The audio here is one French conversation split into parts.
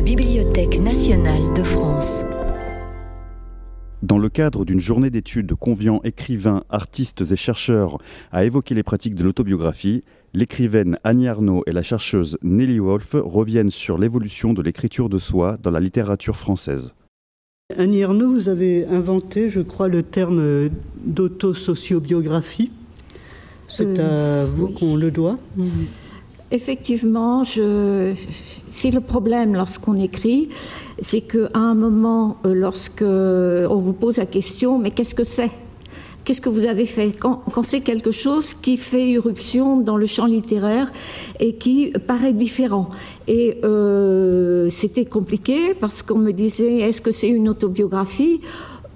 la Bibliothèque nationale de France. Dans le cadre d'une journée d'études conviant écrivains, artistes et chercheurs à évoquer les pratiques de l'autobiographie, l'écrivaine Annie Arnaud et la chercheuse Nelly Wolf reviennent sur l'évolution de l'écriture de soi dans la littérature française. Annie Arnaud, vous avez inventé, je crois, le terme d'autosociobiographie. C'est Euh, à vous oui. qu'on le doit. Effectivement, je... c'est le problème lorsqu'on écrit, c'est qu'à un moment, euh, lorsque on vous pose la question, mais qu'est-ce que c'est? Qu'est-ce que vous avez fait? Quand, quand c'est quelque chose qui fait irruption dans le champ littéraire et qui paraît différent. Et euh, c'était compliqué parce qu'on me disait, est-ce que c'est une autobiographie?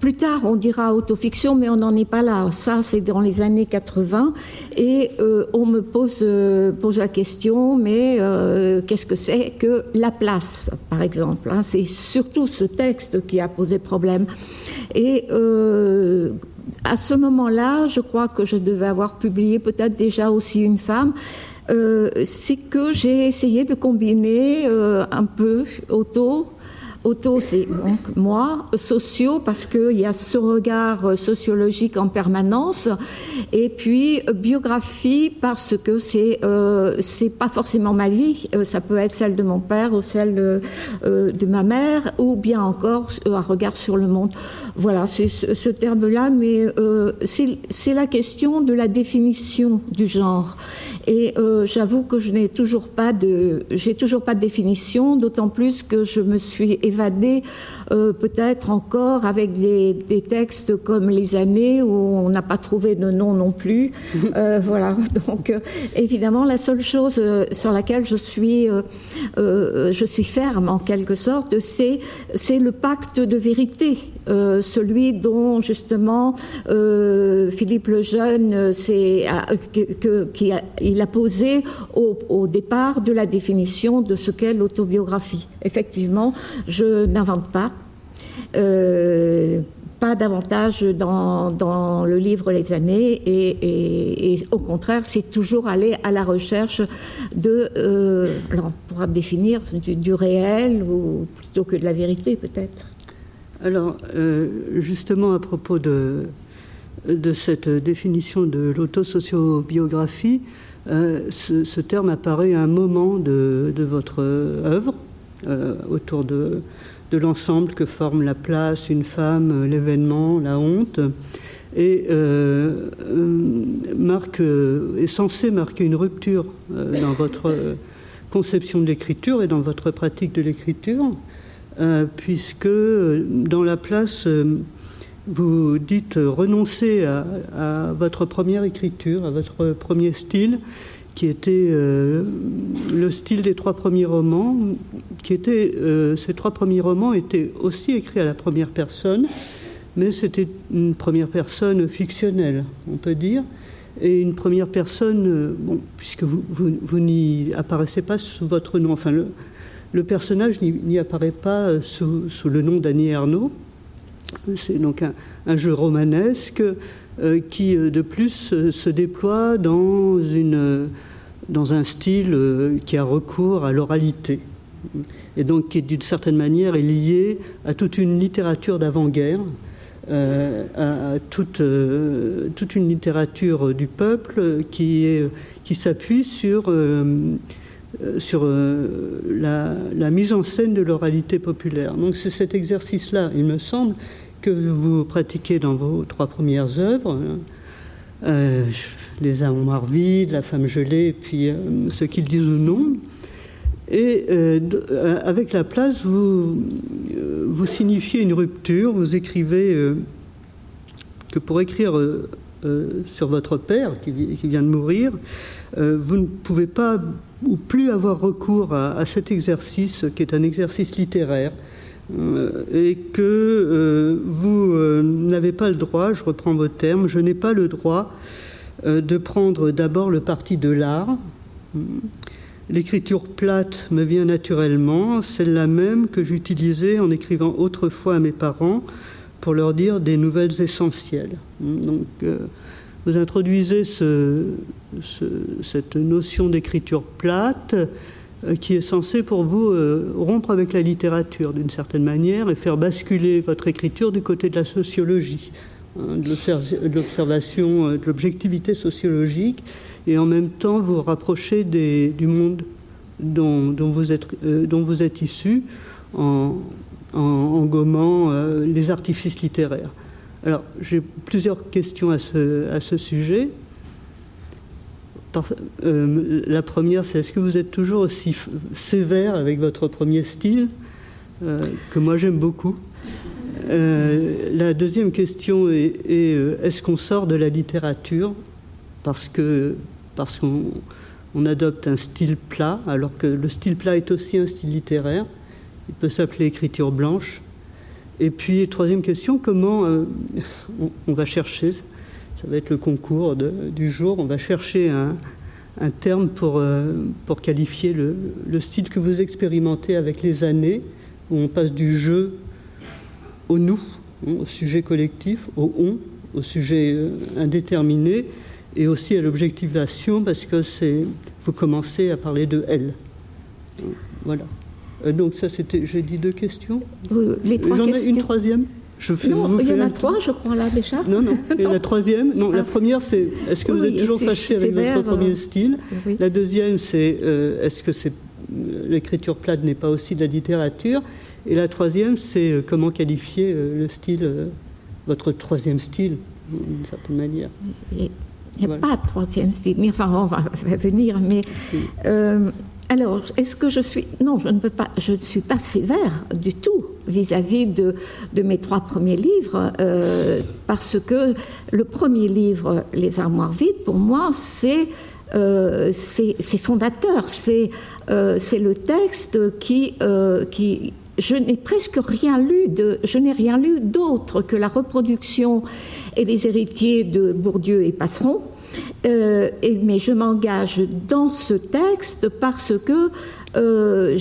Plus tard, on dira autofiction, mais on n'en est pas là. Ça, c'est dans les années 80. Et euh, on me pose, euh, pose la question, mais euh, qu'est-ce que c'est que la place, par exemple hein? C'est surtout ce texte qui a posé problème. Et à ce moment-là, je crois que je devais avoir publié peut-être déjà aussi une femme. C'est que j'ai essayé de combiner un peu auto, Auto, c'est donc moi, sociaux, parce qu'il y a ce regard sociologique en permanence, et puis euh, biographie, parce que c'est euh, c'est pas forcément ma vie, euh, ça peut être celle de mon père ou celle de, euh, ma mère, ou bien encore euh, un regard sur le monde. Voilà, c'est ce, terme-là, mais euh, c'est la question de la définition du genre. Et euh, j'avoue que je n'ai toujours pas de, j'ai toujours pas de définition, d'autant plus que je me suis évadée euh, peut-être encore avec des, des, textes comme Les années où on n'a pas trouvé de nom non plus. euh, voilà. Donc euh, évidemment, la seule chose euh, sur laquelle je suis, euh, je suis ferme en quelque sorte, c'est c'est le pacte de vérité. Euh, celui dont justement euh, Philippe le Jeune qui a, il a posé au, départ de la définition de ce qu'est l'autobiographie. Effectivement, je n'invente pas. Euh, pas davantage dans, le livre Les années et, au contraire c'est toujours aller à la recherche de euh, alors on pourra définir du, du, réel ou plutôt que de la vérité peut-être alors euh, justement à propos de, cette définition de l'autosociobiographie euh, ce, terme apparaît à un moment de, votre œuvre euh, autour de l'ensemble que forme la place, une femme, l'événement, la honte, et marque, est censé marquer une rupture dans votre conception de l'écriture et dans votre pratique de l'écriture, euh, puisque dans la place, vous dites renoncer à, votre première écriture, à votre premier style, qui était euh, le style des trois premiers romans, qui était euh, ces trois premiers romans étaient aussi écrits à la première personne, mais c'était une première personne fictionnelle, on peut dire, et une première personne, euh, puisque vous, vous, vous n'y apparaissez pas sous votre nom, enfin le, le personnage n'y apparaît pas sous, sous le nom d'Annie Ernaux, c'est donc un, jeu romanesque euh, qui, de plus, euh, se déploie dans, un style euh, qui a recours à l'oralité. Et donc qui, d'une certaine manière, est lié à toute une littérature d'avant-guerre, euh, à, toute, euh, une littérature du peuple qui, s'appuie sur, euh, sur la, la, mise en scène de l'oralité populaire. Donc c'est cet exercice-là, il me semble, que vous pratiquez dans vos trois premières œuvres. Euh, les armoires vides, la femme gelée, puis euh, ce qu'ils disent ou non. Et euh, avec la place, vous, signifiez une rupture, vous écrivez euh, que pour écrire euh, sur votre père qui, vient de mourir, euh, vous ne pouvez pas ou plus avoir recours à, cet exercice qui est un exercice littéraire euh, et que euh, vous n'avez pas le droit, je reprends vos termes, je n'ai pas le droit euh, de prendre d'abord le parti de l'art. L'écriture plate me vient naturellement, celle-là même que j'utilisais en écrivant autrefois à mes parents pour leur dire des nouvelles essentielles. Donc, euh, vous introduisez ce, ce, cette notion d'écriture plate qui est censé pour vous rompre avec la littérature d'une certaine manière et faire basculer votre écriture du côté de la sociologie, hein, de l'observation, de l'objectivité sociologique, et en même temps vous rapprocher du monde dont, vous êtes, dont vous êtes issu en, en, gommant les artifices littéraires. Alors, j'ai plusieurs questions à ce, sujet. Euh, la première, c'est est-ce que vous êtes toujours aussi sévère avec votre premier style, euh, que moi j'aime beaucoup? Euh, La deuxième question est, est-ce qu'on sort de la littérature parce parce qu'on on adopte un style plat, alors que le style plat est aussi un style littéraire? Il peut s'appeler écriture blanche. Et puis, troisième question, comment euh, on, va chercher, ça va être le concours du jour, on va chercher un, terme pour, euh, pour qualifier le, style que vous expérimentez avec les années, où on passe du jeu au nous, hein, au sujet collectif, au on, au sujet euh, indéterminé, et aussi à l'objectivation, parce que vous commencez à parler de elle. Voilà. Euh, donc ça, c'était, j'ai dit deux questions. Les trois J'en ai une troisième. Je fais, non, il y en a trois, je crois, là, déjà. Non, non. Et la troisième, non, la ah. première, c'est est-ce que vous êtes toujours fâché avec votre premier euh, style La deuxième, c'est euh, est-ce que c'est, l'écriture plate n'est pas aussi de la littérature Et la troisième, c'est comment qualifier le style, votre troisième style, d'une certaine manière. Il n'y a pas de troisième style. Mais enfin, on va venir. Mais alors, est-ce que je suis... Non, je ne, suis pas sévère du tout vis-à-vis de, mes trois premiers livres, euh, parce que le premier livre, Les armoires vides, pour moi, c'est euh, fondateur, euh, c'est le texte qui... qui je n'ai presque rien lu de, je n'ai rien lu d'autre que la reproduction et les héritiers de Bourdieu et Passeron, euh, mais je m'engage dans ce texte parce que euh,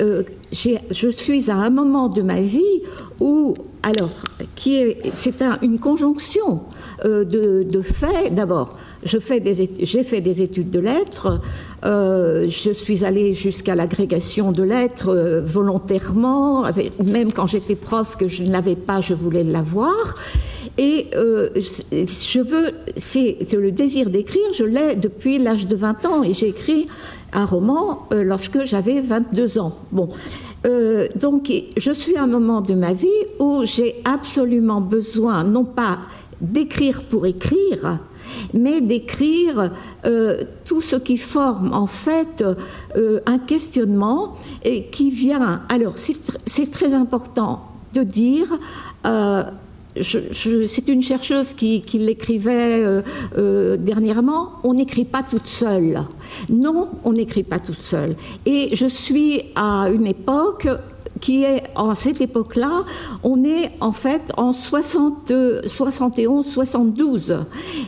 euh, je suis à un moment de ma vie où, alors, c'est une conjonction de, faits. D'abord, j'ai fait des études de lettres. je suis allée jusqu'à l'agrégation de lettres volontairement, même quand j'étais prof que je ne l'avais pas, je voulais l'avoir. Et euh, je veux, c'est le désir d'écrire, je l'ai depuis l'âge de 20 ans et j'ai écrit un roman euh, lorsque j'avais 22 ans. Bon. Euh, donc, je suis à un moment de ma vie où j'ai absolument besoin, non pas d'écrire pour écrire, mais d'écrire tout ce qui forme en fait un questionnement et qui vient. Alors, c'est très important de dire c'est une chercheuse qui, l'écrivait euh, euh, dernièrement, on n'écrit pas toute seule. Non, on n'écrit pas toute seule. Et je suis à une époque qui est, en cette époque-là, on est en fait en 60, 71, 72.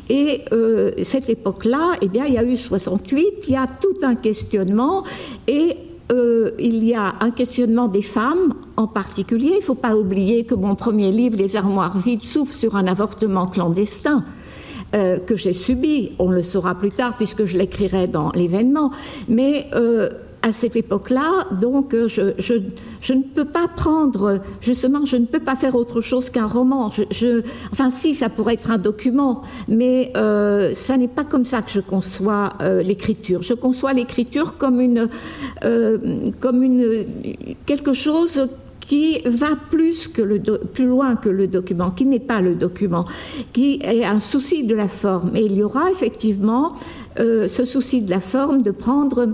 Et euh, cette époque-là, eh bien, il y a eu 68, il y a tout un questionnement et euh, il y a un questionnement des femmes en particulier. Il ne faut pas oublier que mon premier livre, Les armoires vides, souffre sur un avortement clandestin. Euh, que j'ai subi, on le saura plus tard puisque je l'écrirai dans l'événement, mais euh, à cette époque-là, donc euh, je, je, je, ne peux pas prendre, justement, je ne peux pas faire autre chose qu'un roman. Je, enfin, si, ça pourrait être un document, mais euh, ça n'est pas comme ça que je conçois euh, l'écriture. Je conçois l'écriture comme une, euh, comme une, quelque chose qui va plus, que le plus loin que le document, qui n'est pas le document, qui est un souci de la forme. Et il y aura effectivement ce souci de la forme de prendre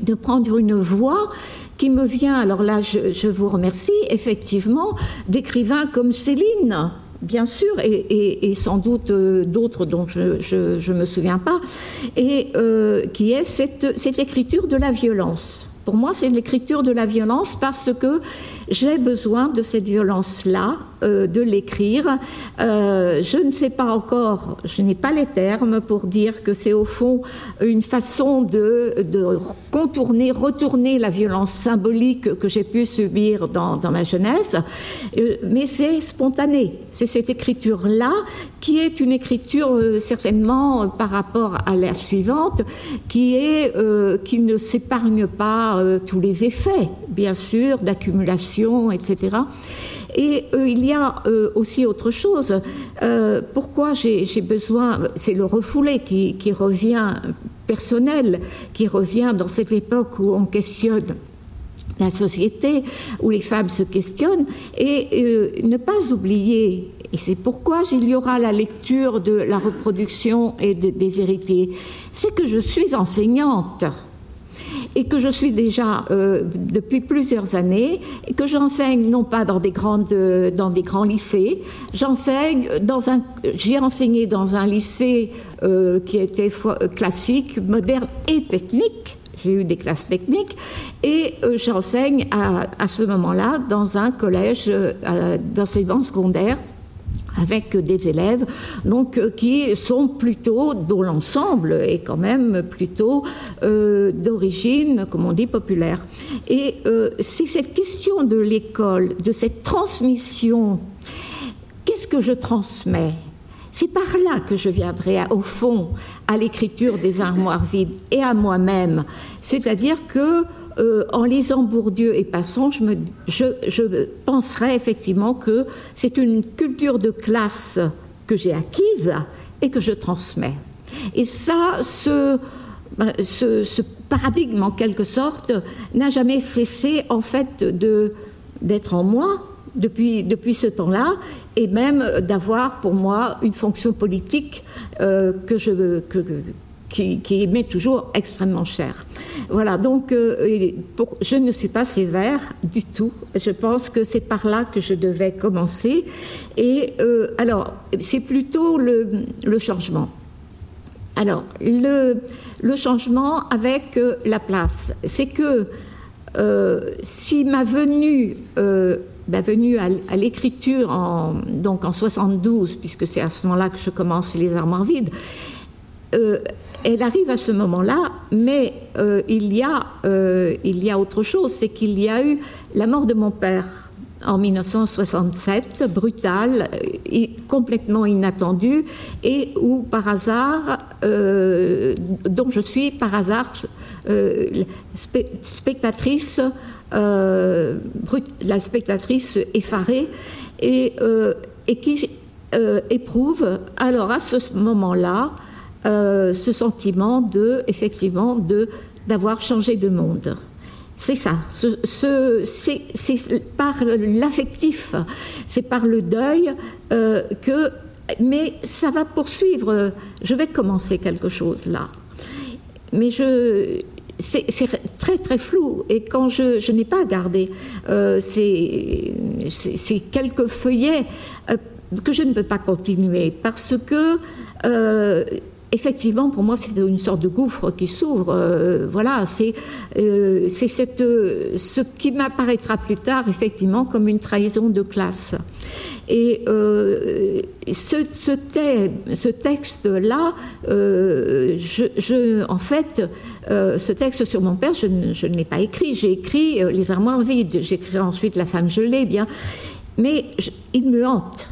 de prendre une voix qui me vient, alors là je, vous remercie, effectivement, d'écrivains comme Céline, bien sûr, et, sans doute euh, d'autres dont je ne me souviens pas, et euh, qui est cette, cette écriture de la violence. Pour moi, c'est l'écriture de la violence parce que j'ai besoin de cette violence-là de l'écrire. je ne sais pas encore, je n'ai pas les termes pour dire que c'est au fond une façon de, contourner, retourner la violence symbolique que j'ai pu subir dans, ma jeunesse, mais c'est spontané. C'est cette écriture-là qui est une écriture certainement par rapport à la suivante, qui, qui ne s'épargne pas tous les effets, bien sûr, d'accumulation, etc. Et euh, il y a euh, aussi autre chose. Euh, pourquoi j'ai besoin, c'est le refoulé qui, qui, revient personnel, qui revient dans cette époque où on questionne la société, où les femmes se questionnent, et ne pas oublier, et c'est pourquoi il y aura la lecture de la reproduction et des héritiers, c'est que je suis enseignante et que je suis déjà euh, depuis plusieurs années et que j'enseigne non pas dans des grandes dans des grands lycées, j'enseigne dans un j'ai enseigné dans un lycée euh, qui était classique, moderne et technique. J'ai eu des classes techniques et euh, j'enseigne à, ce moment-là dans un collège d'enseignement secondaire avec des élèves donc, euh, qui sont plutôt, dont l'ensemble est quand même plutôt euh, d'origine, comme on dit, populaire. Et euh, c'est cette question de l'école, de cette transmission. Qu'est-ce que je transmets? C'est par là que je viendrai au fond à l'écriture des armoires vides et à moi-même. C'est-à-dire que euh, en lisant Bourdieu et Passant, je, me, penserais effectivement que c'est une culture de classe que j'ai acquise et que je transmets. Et ça, ce, paradigme, en quelque sorte, n'a jamais cessé, en fait, d'être en moi depuis, depuis ce temps-là, et même d'avoir pour moi une fonction politique euh, que je, que, qui, qui toujours extrêmement cher. Voilà, donc euh, je ne suis pas sévère du tout. Je pense que c'est par là que je devais commencer. Et euh, alors, c'est plutôt le, changement. Alors, le, changement avec euh, la place, c'est que si ma venue à, l'écriture en, donc en 72, puisque c'est à ce moment-là que je commence les armoires vides, elle arrive à ce moment-là, mais euh, il, y a, euh, il y a autre chose, c'est qu'il y a eu la mort de mon père en 1967, brutale, et complètement inattendue, et où par hasard, euh, dont je suis par hasard spectatrice, la spectatrice effarée, et qui éprouve alors à ce moment-là euh, ce sentiment de, effectivement, de d'avoir changé de monde. C'est ça. Ce, ce, c'est par l'affectif, c'est par le deuil euh, que. Mais ça va poursuivre. Je vais commencer quelque chose là. Mais je. C'est très très flou et quand je, je n'ai pas gardé euh, ces, quelques feuillets euh, que je ne peux pas continuer parce que effectivement, pour moi, c'est une sorte de gouffre qui s'ouvre. Euh, voilà, c'est euh, cette, ce qui m'apparaîtra plus tard, effectivement, comme une trahison de classe. Et euh, ce, texte-là, euh, en fait, euh, ce texte sur mon père, je, ne l'ai pas écrit. J'ai écrit euh, Les armoires vides. J'ai écrit ensuite La femme gelée, bien. Mais il me hante.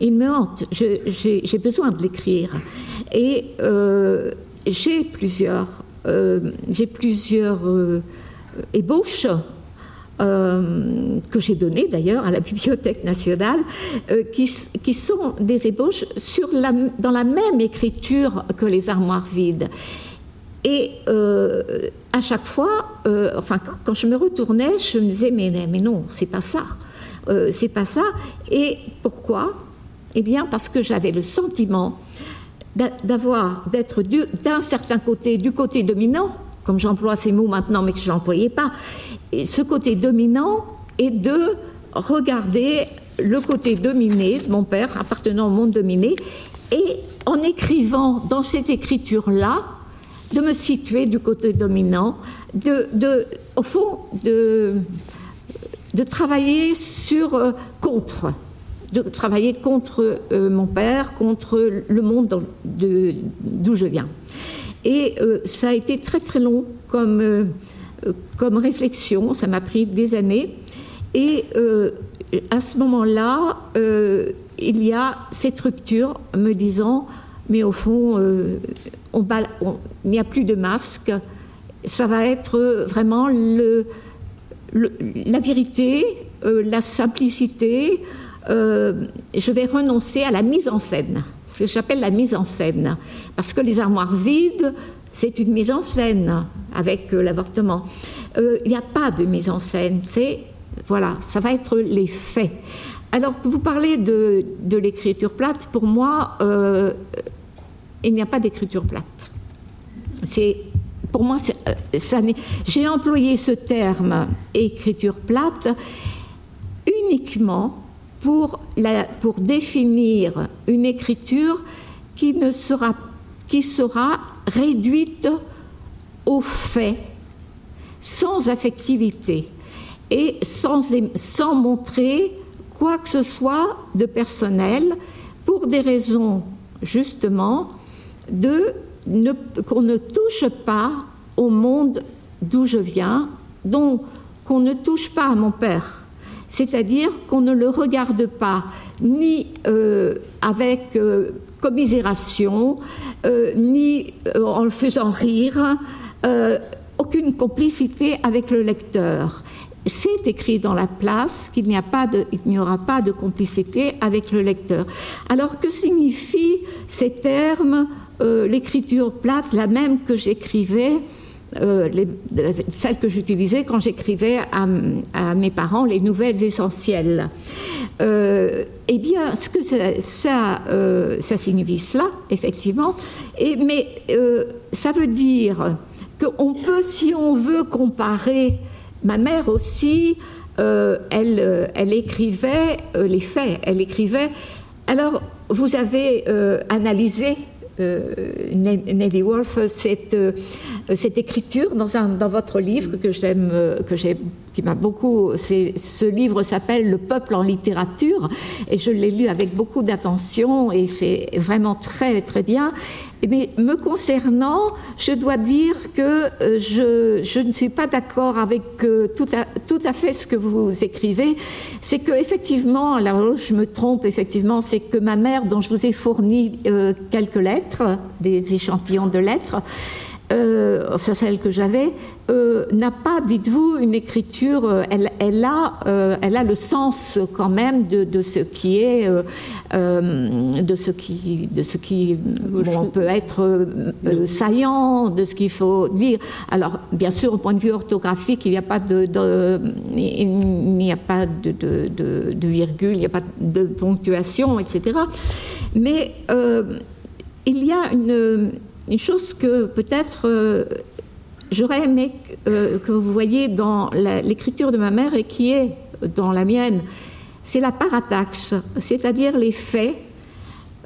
Il me hante. J'ai besoin de l'écrire. Et euh, j'ai plusieurs, euh, plusieurs euh, ébauches que j'ai données d'ailleurs à la Bibliothèque nationale, qui, sont des ébauches dans la même écriture que les armoires vides. Et à chaque fois, enfin, quand je me retournais, je me disais mais, mais non, c'est pas ça, c'est pas ça. Et pourquoi? Eh bien, parce que j'avais le sentiment d'avoir, d'être d'un certain côté, du côté dominant, comme j'emploie ces mots maintenant, mais que je n'employais pas, et ce côté dominant est de regarder le côté dominé mon père, appartenant au monde dominé, et en écrivant dans cette écriture-là, de me situer du côté dominant, au fond, de, de travailler sur euh, contre de travailler contre mon père, contre le monde d'où je viens. Et ça a été très très long comme, comme réflexion, ça m'a pris des années. Et à ce moment-là, il y a cette rupture me disant, mais au fond, euh, il n'y a plus de masque, ça va être vraiment la vérité, euh, la simplicité. Euh, je vais renoncer à la mise en scène, ce que j'appelle la mise en scène, parce que les armoires vides, c'est une mise en scène avec l'avortement. il n'y a pas de mise en scène, c'est voilà, ça va être les faits. Alors que vous parlez de, l'écriture plate, pour moi, euh, il n'y a pas d'écriture plate. C'est, pour moi, euh, j'ai employé ce terme écriture plate uniquement pour, définir une écriture qui, ne sera, qui sera réduite aux faits, sans affectivité et sans, montrer quoi que ce soit de personnel pour des raisons justement qu'on ne touche pas au monde d'où je viens, donc qu'on ne touche pas à mon père, c'est-à-dire qu'on ne le regarde pas ni euh, avec euh, commisération, euh, ni en le faisant rire, aucune complicité avec le lecteur c'est écrit dans la place qu'il n'y aura pas de complicité avec le lecteur. Alors que signifient ces termes, l'écriture plate, la même que j'écrivais, euh, celle que j'utilisais quand j'écrivais à, mes parents les nouvelles essentielles. Euh, eh bien, ce que ça, ça, signifie cela, effectivement, et, mais ça veut dire qu'on peut, si on veut comparer Ma mère aussi, euh, elle, euh, elle, écrivait euh, les faits, elle écrivait. Alors, vous avez analysé Nelly Wolf cette, cette écriture dans, un, dans, votre livre que j'aime, que j'ai, qui m'a beaucoup. Ce livre s'appelle Le peuple en littérature et je l'ai lu avec beaucoup d'attention et c'est vraiment très très bien. Mais me concernant, je dois dire que euh, je, je ne suis pas d'accord avec tout, à, tout, à, fait ce que vous écrivez. C'est que effectivement, alors je me trompe effectivement, c'est que ma mère, dont je vous ai fourni euh, quelques lettres, des échantillons de lettres, euh, enfin celle que j'avais, euh, n'a pas, dites-vous, une écriture, euh, elle, elle, a, euh, elle a le sens quand même de, de ce qui est, de ce qui, de ce qui bon, peut être saillant, de ce qu'il faut dire. Alors, bien sûr, au point de vue orthographique, il n'y a pas de, de il n'y a pas de, de, virgule, il n'y a pas de ponctuation, etc. Mais il y a une une chose que peut-être euh, j'aurais aimé euh, que vous voyez dans l'écriture de ma mère et qui est dans la mienne, c'est la parataxe, c'est-à-dire les faits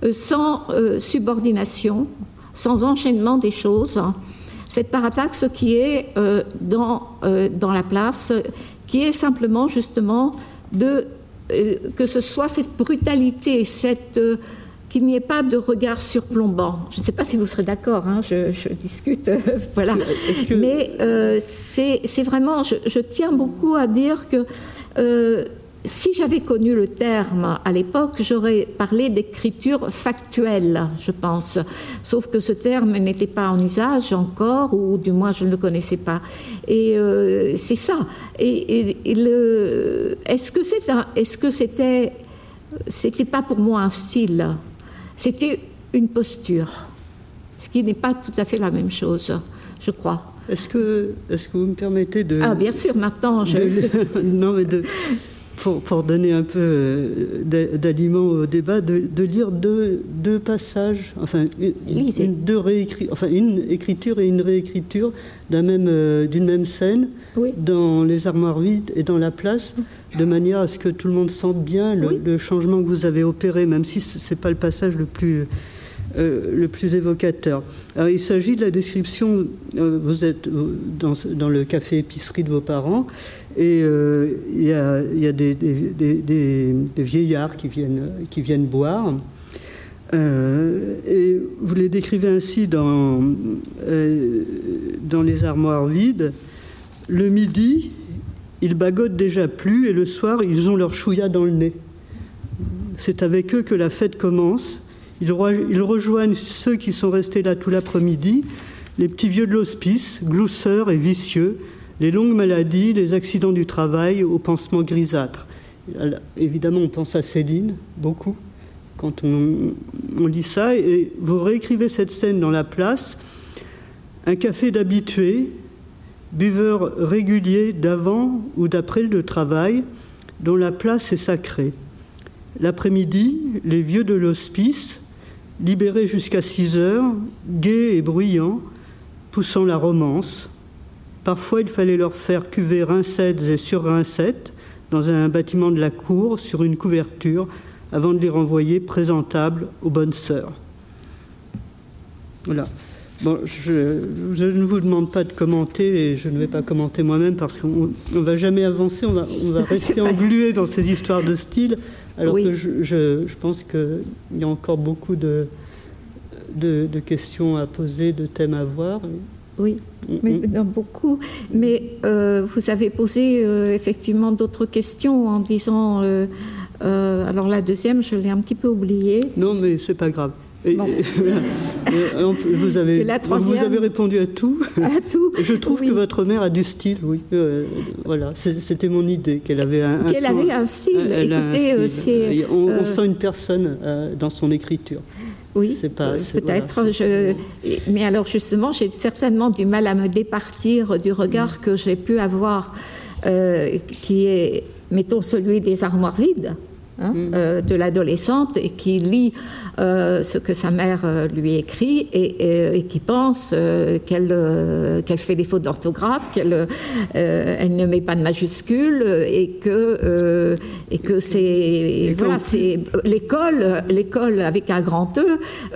euh, sans subordination, sans enchaînement des choses. Cette parataxe qui est dans, dans la place, qui est simplement justement de que ce soit cette brutalité, cette qu'il n'y ait pas de regard surplombant. Je ne sais pas si vous serez d'accord, hein, je, discute, voilà. Mais euh, c'est vraiment, je, tiens beaucoup à dire que euh, si j'avais connu le terme à l'époque, j'aurais parlé d'écriture factuelle, je pense. Sauf que ce terme n'était pas en usage encore, ou du moins je ne le connaissais pas. Et euh, c'est ça. Et, est-ce que est-ce que c'était, c'était pas pour moi un style? C'était une posture, ce qui n'est pas tout à fait la même chose, je crois. Est-ce que, est que vous me permettez de... Ah, bien sûr, maintenant, je... non, mais de... Pour, donner un peu euh, d'aliment au débat, de, lire deux, deux, passages, enfin, une, deux enfin, une écriture et une réécriture même, euh, d'une même scène dans les armoires vides et dans la place de manière à ce que tout le monde sente bien le, changement que vous avez opéré, même si ce n'est pas le passage le plus, le plus évocateur. Il s'agit de la description, vous êtes dans, dans, le café-épicerie de vos parents, et il y a, des, vieillards qui viennent, qui viennent boire. et vous les décrivez ainsi dans, dans les armoires vides. Le midi, ils bagotent déjà plus et le soir, ils ont leur chouïa dans le nez. C'est avec eux que la fête commence. Ils, rejoignent ceux qui sont restés là tout l'après-midi, les petits vieux de l'hospice, glousseurs et vicieux, les longues maladies, les accidents du travail, aux pansements grisâtres. Évidemment, on pense à Céline, beaucoup, quand on, lit ça, et vous réécrivez cette scène dans la place. Un café d'habitués, buveurs réguliers d'avant ou d'après le travail, dont la place est sacrée. L'après-midi, les vieux de l'hospice, libérés jusqu'à 6 heures, gais et bruyants, poussant la romance. Parfois, il fallait leur faire cuver rincettes et sur rincettes dans un bâtiment de la cour sur une couverture avant de les renvoyer présentables aux bonnes sœurs. Voilà. Bon, je, ne vous demande pas de commenter et je ne vais pas commenter moi-même parce qu'on ne va jamais avancer, on va, on va rester englué dans ces histoires de style, alors que je, je pense qu'il y a encore beaucoup de, de, questions à poser, de thèmes à voir. Oui, mais, beaucoup. Mais euh, vous avez posé euh, effectivement d'autres questions en disant. Euh, alors la deuxième, je l'ai un petit peu oubliée. Non, mais c'est pas grave. vous, avez, vous avez répondu à tout. À tout. Je trouve que votre mère a du style, oui. Euh, voilà, c'était mon idée, qu'elle avait un, Qu'elle avait un style. Écoutez, euh, on, on, euh, sent une personne dans son écriture. Oui, peut-être. mais alors justement, j'ai certainement du mal à me départir du regard que j'ai pu avoir, qui est, mettons, celui des armoires vides. Hein, mm. de l'adolescente et qui lit euh, ce que sa mère euh, lui écrit et, qui pense euh, qu'elle fait des fautes d'orthographe, qu'elle elle ne met pas de majuscules et que, et que c'est voilà, l'école, l'école avec un grand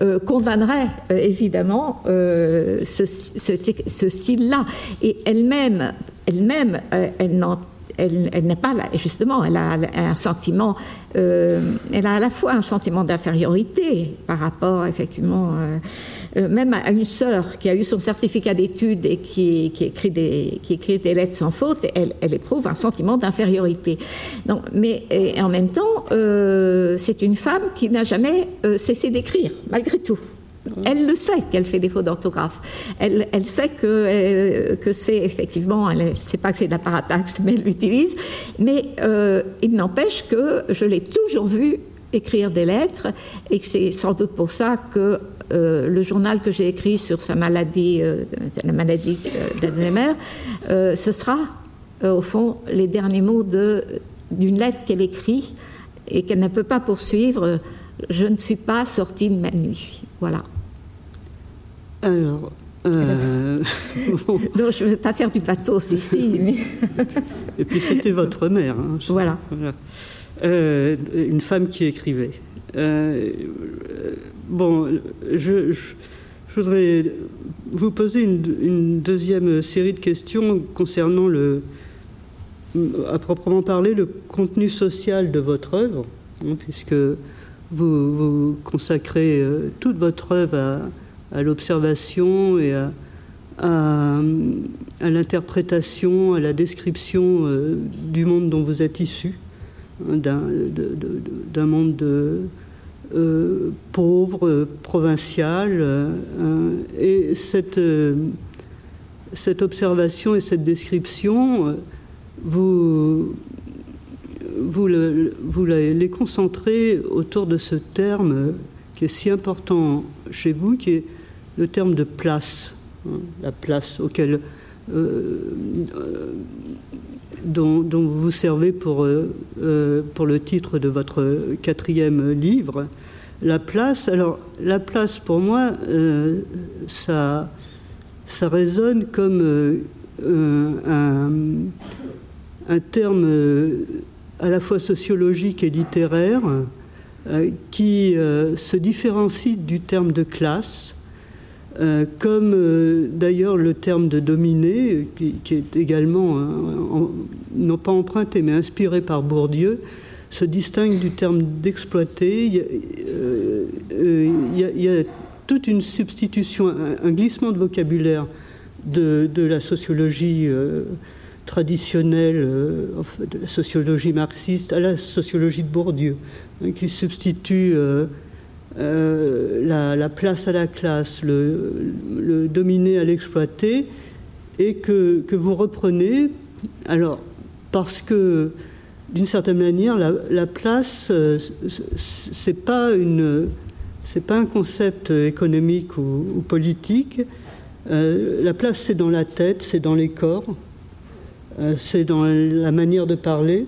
E condamnerait évidemment ce, ce, style-là. Et elle-même, elle-même, elle n'entend elle, n'est pas justement, elle a un sentiment, euh, elle a à la fois un sentiment d'infériorité par rapport effectivement, euh, euh, même à une sœur qui a eu son certificat d'études et qui, écrit des, qui écrit des lettres sans faute, elle, éprouve un sentiment d'infériorité. Mais en même temps, c'est une femme qui n'a jamais cessé d'écrire, malgré tout. Elle le sait qu'elle fait des fautes d'orthographe. Elle, sait que, euh, que c'est effectivement, elle ne sait pas que c'est de la parataxe, mais elle l'utilise. Mais euh, il n'empêche que je l'ai toujours vue écrire des lettres et que c'est sans doute pour ça que euh, le journal que j'ai écrit sur sa maladie, la maladie d'Alzheimer, ce sera au fond les derniers mots d'une lettre qu'elle écrit et qu'elle ne peut pas poursuivre. Je ne suis pas sortie de ma nuit. Voilà. Alors. Euh, non, je ne veux pas faire du pathos ici. Mais... Et puis c'était votre mère. Hein, voilà. Euh, une femme qui écrivait. Euh, bon, je, voudrais vous poser une, deuxième série de questions concernant le, à proprement parler, le contenu social de votre œuvre, hein, puisque vous, consacrez toute votre œuvre à l'observation et à, l'interprétation, à la description euh, du monde dont vous êtes issu, hein, d'un monde de, euh, pauvre, provincial. Euh, et cette observation et cette description, vous, vous, les concentrez autour de ce terme qui est si important chez vous, qui est le terme de place, hein, la place auquel, euh, euh, dont, vous vous servez pour, euh, pour le titre de votre quatrième livre. La place, alors la place pour moi, ça, ça résonne comme un, un, terme à la fois sociologique et littéraire qui se différencie du terme de classe, comme d'ailleurs le terme de dominé, qui, est également non pas emprunté mais inspiré par Bourdieu, se distingue du terme d'exploiter. Il, y a toute une substitution, un, glissement de vocabulaire de, la sociologie euh, traditionnelle, euh, de la sociologie marxiste à la sociologie de Bourdieu, hein, qui substitue euh, la, place à la classe, le, dominé à l'exploité, et que, vous reprenez, alors, parce que d'une certaine manière, la, la place, c'est pas pas un concept économique ou, politique. Euh, la place, c'est dans la tête, c'est dans les corps, euh, c'est dans la manière de parler,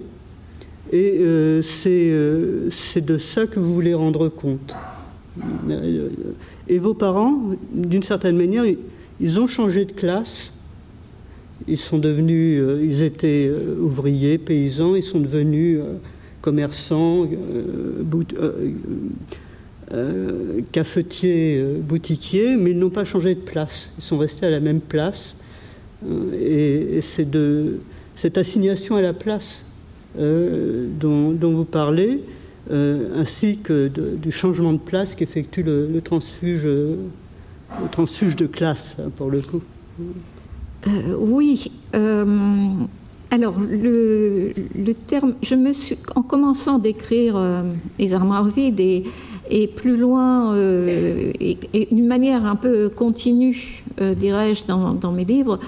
et euh, c'est de ça que vous voulez rendre compte. Et vos parents, d'une certaine manière, ils ont changé de classe. Ils sont devenus, ils étaient ouvriers, paysans, ils sont devenus commerçants, euh, cafetiers, euh, boutiquiers, mais ils n'ont pas changé de place. Ils sont restés à la même place. Euh, et, c'est de cette assignation à la place dont, vous parlez, ainsi que du changement de place qu'effectue le, transfuge, de classe, hein, pour le coup. oui. Alors, le, terme, je me suis, en commençant d'écrire Les armoires vides et, et plus loin, euh, d'une manière un peu continue, euh, dirais-je, dans, mes livres,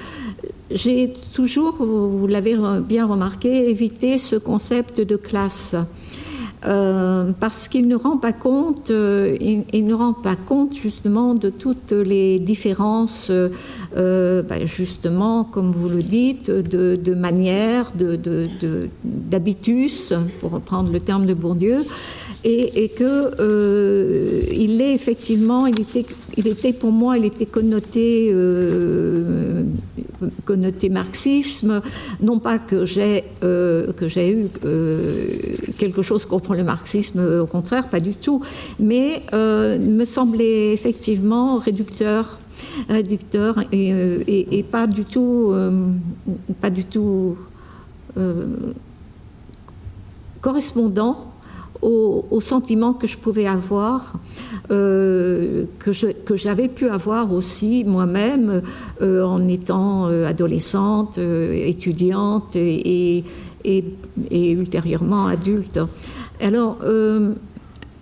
j'ai toujours, vous l'avez bien remarqué, évité ce concept de classe. Euh, parce qu'il ne rend pas compte, il, ne rend pas compte justement de toutes les différences, bah, justement, comme vous le dites, de, manière, d'habitus, pour reprendre le terme de Bourdieu, et, et que euh, est effectivement, il était, pour moi, il était connoté, euh, connoté marxisme. Non pas que j'ai euh, que j'ai eu quelque chose contre le marxisme, au contraire, pas du tout. Mais me semblait effectivement réducteur réducteur et, et, et, pas du tout, pas du tout correspondant au, sentiment que je pouvais avoir, euh, que j'avais pu avoir aussi moi-même euh, en étant euh, adolescente, étudiante et, et, ultérieurement adulte. Alors,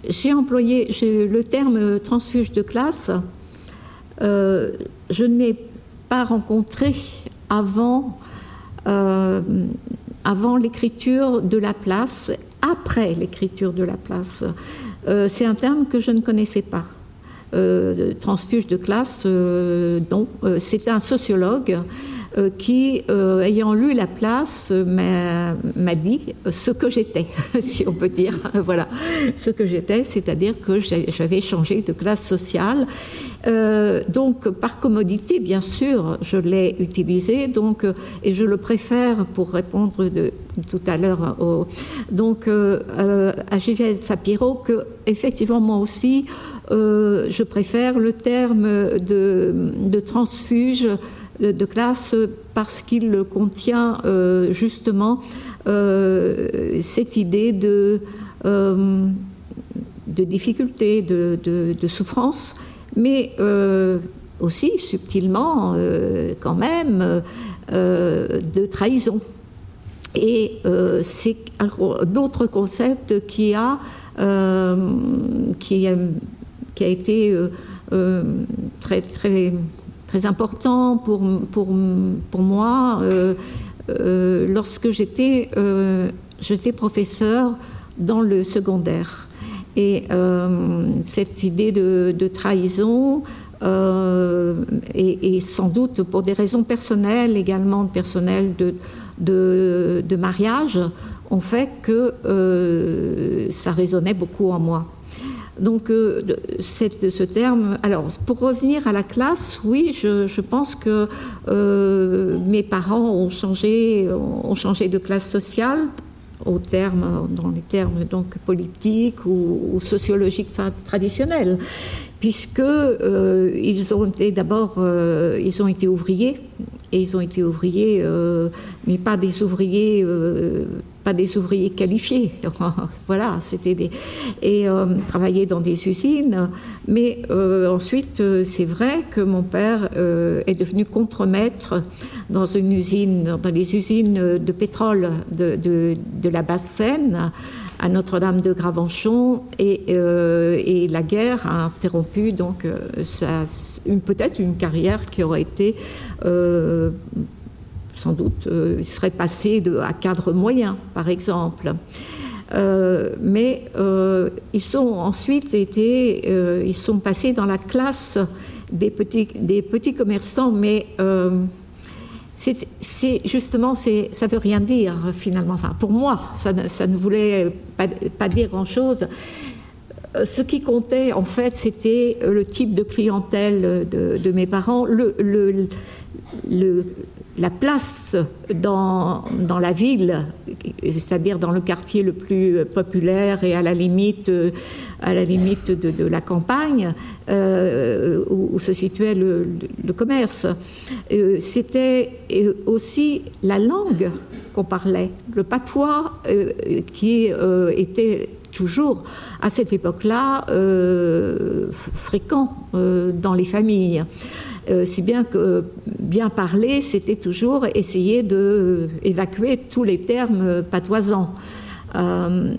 j'ai employé le terme transfuge de classe. je ne l'ai pas rencontré avant, avant l'écriture de la place après l'écriture de la place. Euh, c'est un terme que je ne connaissais pas. Euh, transfuge de classe, euh, non. c'est un sociologue qui, ayant lu la place, m'a dit ce que j'étais, si on peut dire. voilà, ce que j'étais, c'est-à-dire que j'avais changé de classe sociale euh, donc, par commodité, bien sûr, je l'ai utilisé, donc, euh, et je le préfère pour répondre de, tout à l'heure donc, euh, à Gilles Sapiro que, effectivement, moi aussi, je préfère le terme de, transfuge de, classe parce qu'il contient justement cette idée de, difficulté, de souffrance mais euh, aussi subtilement, euh, quand même, euh, de trahison. Et c'est un autre concept qui a, qui a, qui a été très, très, très important pour, pour, pour moi lorsque j'étais j'étais professeur dans le secondaire. Et euh, cette idée de, trahison, euh, et, sans doute pour des raisons personnelles, également personnelles de, de, mariage, ont fait que euh, ça résonnait beaucoup en moi. Donc, ce terme. Alors, pour revenir à la classe, oui, je, pense que mes parents ont changé, ont changé de classe sociale aux termes, dans les termes donc politiques ou, sociologiques traditionnels, puisque ils ont été d'abord, ils ont été ouvriers et ils ont été ouvriers, mais pas des ouvriers des ouvriers qualifiés. voilà, c'était des et euh, travailler dans des usines. Mais euh, ensuite, euh, c'est vrai que mon père est devenu contremaître dans une usine, dans les usines de pétrole de, de, la Basse-Seine à Notre-Dame de Gravenchon et, et, la guerre a interrompu donc peut-être une carrière qui aurait été sans doute, euh, il serait passé de, à cadre moyen, par exemple. Euh, mais euh, ils sont ensuite été, ils sont passés dans la classe des petits, commerçants, mais c'est justement, ça veut rien dire finalement. Pour moi, ça, ne voulait pas, dire grand-chose. Ce qui comptait, en fait, c'était le type de clientèle de, mes parents, la place dans, dans la ville, c'est-à-dire dans le quartier le plus populaire et à la limite, à la limite de, la campagne, euh, où, se situait le, commerce. Euh, c'était aussi la langue qu'on parlait, le patois euh, qui était toujours à cette époque-là fréquent dans les familles. Euh, si bien que bien parler, c'était toujours essayer d'évacuer tous les termes patoisants. Euh,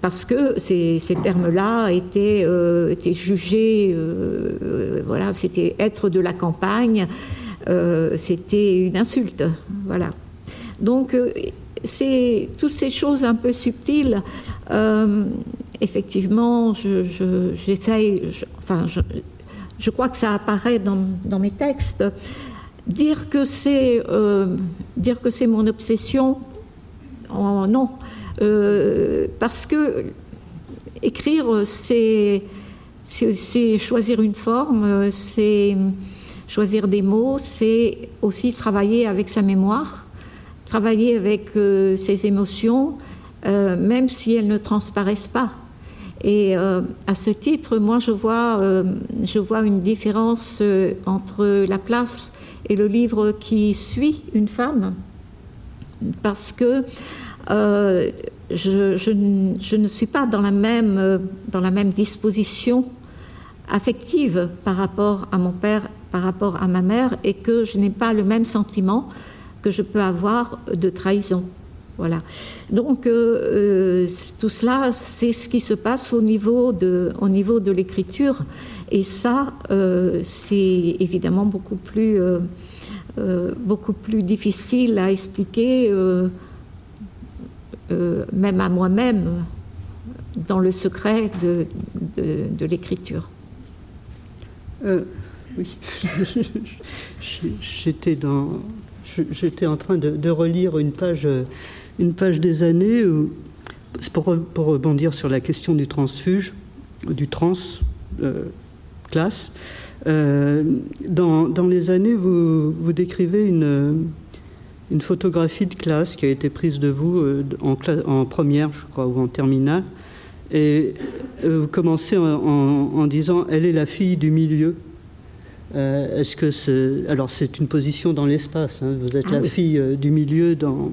parce que ces, termes-là étaient, euh, étaient, jugés, voilà, c'était être de la campagne, c'était une insulte, voilà. Donc, toutes ces choses un peu subtiles. effectivement, j'essaye, enfin, crois que ça apparaît dans, mes textes, dire que c'est euh, dire que c'est mon obsession, oh, non, euh, parce que écrire c'est c'est choisir une forme, c'est choisir des mots, c'est aussi travailler avec sa mémoire, travailler avec euh, ses émotions, même si elles ne transparaissent pas. Et euh, à ce titre, moi, je vois, euh, une différence euh, entre la place et le livre qui suit une femme, parce que je, ne suis pas dans la même disposition affective par rapport à mon père, par rapport à ma mère, et que je n'ai pas le même sentiment que je peux avoir de trahison. Voilà. Donc euh, euh, tout cela, c'est ce qui se passe au niveau de, de l'écriture, et ça, euh, c'est évidemment beaucoup plus, beaucoup plus difficile à expliquer, même à moi-même, dans le secret de, de, l'écriture. oui, j'étais dans, j'étais en train de, relire une page une page des années, pour, pour, rebondir sur la question du transfuge, du trans euh, classe, euh, dans, dans, les années, vous, vous décrivez une, une, photographie de classe qui a été prise de vous euh, en, en, première, je crois, ou en terminale. Et vous commencez en, en, disant Elle est la fille du milieu. Est-ce que c'est. Alors, c'est une position dans l'espace. Hein. vous êtes ah la fille du milieu dans,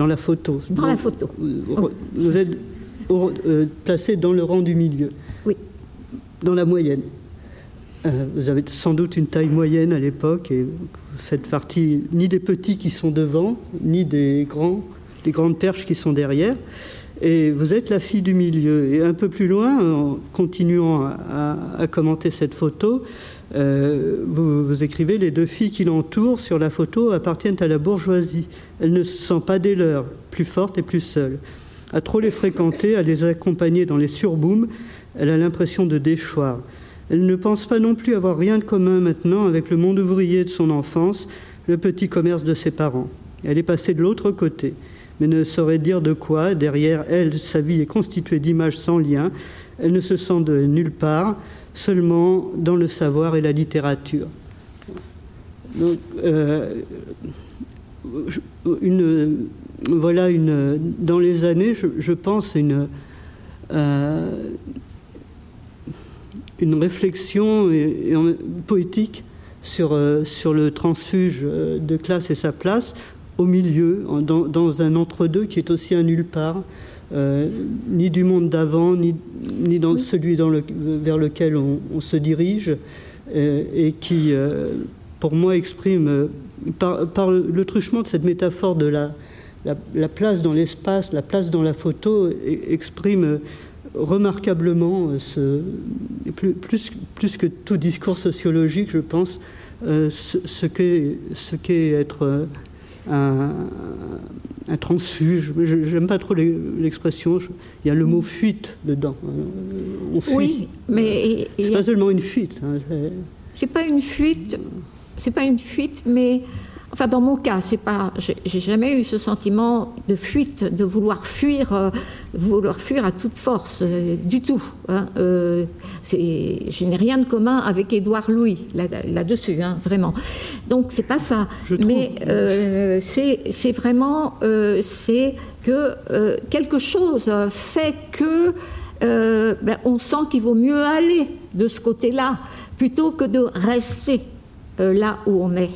dans la photo. Dans la photo. Vous êtes euh, placé dans le rang du milieu. Oui. Dans la moyenne. Euh, vous avez sans doute une taille moyenne à l'époque et vous faites partie ni des petits qui sont devant, ni des grands, des grandes perches qui sont derrière. Et vous êtes la fille du milieu. Et un peu plus loin, en continuant à commenter cette photo, euh, vous, écrivez Les deux filles qui l'entourent sur la photo appartiennent à la bourgeoisie. Elles ne se sentent pas des leurs, plus fortes et plus seules. À trop les fréquenter, à les accompagner dans les surbooms, elle a l'impression de déchoir. Elle ne pense pas non plus avoir rien de commun maintenant avec le monde ouvrier de son enfance, le petit commerce de ses parents. Elle est passée de l'autre côté, mais ne saurait dire de quoi. Derrière elle, sa vie est constituée d'images sans lien. Elle ne se sent de nulle part seulement dans le savoir et la littérature. Donc, euh, une, voilà une, dans les années, je, pense, une, une réflexion poétique sur, sur le transfuge de classe et sa place au milieu, dans, dans un entre-deux qui est aussi un nulle part. Euh, ni du monde d'avant, ni, ni, dans celui dans le, vers lequel on, se dirige, euh, et qui, euh, pour moi, exprime, par, par, le truchement de cette métaphore de la, la, place dans l'espace, la place dans la photo, e, exprime remarquablement, ce, plus, plus, plus, que tout discours sociologique, je pense, ce, qu'est être un, un transfuge. J'aime pas trop l'expression. Il y a le mot fuite dedans. Euh, on fuit. Oui, mais c'est pas seulement une fuite. Hein, c'est pas une fuite. C'est pas une fuite, mais Enfin, dans mon cas, c'est pas, j'ai jamais eu ce sentiment de fuite, de vouloir fuir, euh, vouloir fuir à toute force, euh, du tout. Hein, euh, je n'ai rien de commun avec Édouard Louis là-dessus, hein, vraiment. Donc c'est pas ça. Mais c'est vraiment, c'est que quelque chose fait que ben, on sent qu'il vaut mieux aller de ce côté-là plutôt que de rester là où on est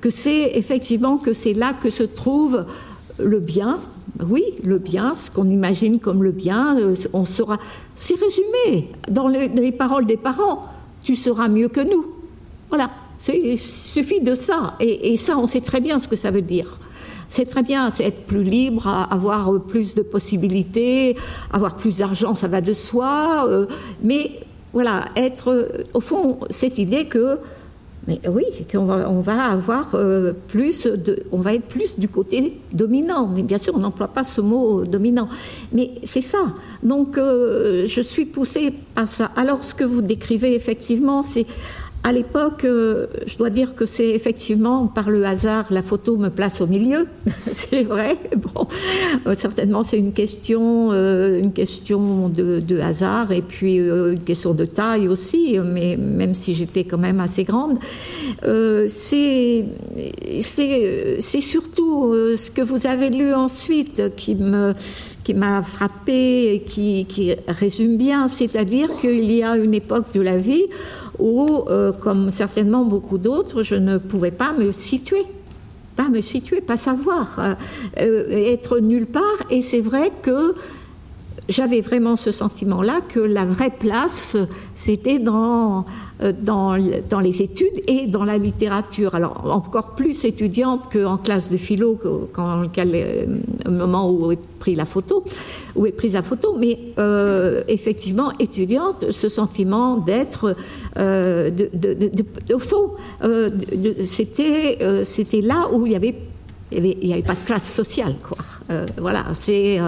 que, c'est effectivement que c'est là que se trouve le bien. Oui, le bien, ce qu'on imagine comme le bien, euh, on sera. C'est résumé dans les, paroles des parents. Tu seras mieux que nous. Voilà, il suffit de ça. Et, ça, on sait très bien ce que ça veut dire. C'est très bien, c'est être plus libre, avoir plus de possibilités, avoir plus d'argent, ça va de soi. Euh, mais voilà, être, au fond, cette idée que mais oui, on va, avoir euh, plus de, on va être plus du côté dominant. Mais bien sûr, on n'emploie pas ce mot dominant. Mais c'est ça. Donc, euh, je suis poussée par ça. Alors, ce que vous décrivez effectivement, c'est à l'époque, euh, je dois dire que c'est effectivement par le hasard, la photo me place au milieu. c'est vrai. Bon, euh, certainement, c'est une question, euh, une question de, hasard et puis une question de taille aussi. Mais même si j'étais quand même assez grande, c'est c'est surtout ce que vous avez lu ensuite qui me qui m'a frappé et qui, qui résume bien, c'est-à-dire qu'il y a une époque de la vie où, euh, comme certainement beaucoup d'autres, je ne pouvais pas me situer pas me situer, pas savoir, euh, euh, être nulle part. Et c'est vrai que j'avais vraiment ce sentiment-là que la vraie place, c'était dans dans, dans, les études et dans la littérature. Alors encore plus étudiante qu'en classe de philo, quand, euh, au moment où est prise la photo, où est prise la photo, mais euh, effectivement étudiante, ce sentiment d'être de, de, de, au fond, c'était c'était là où il y avait il n'y avait, pas de classe sociale, quoi. voilà, c'est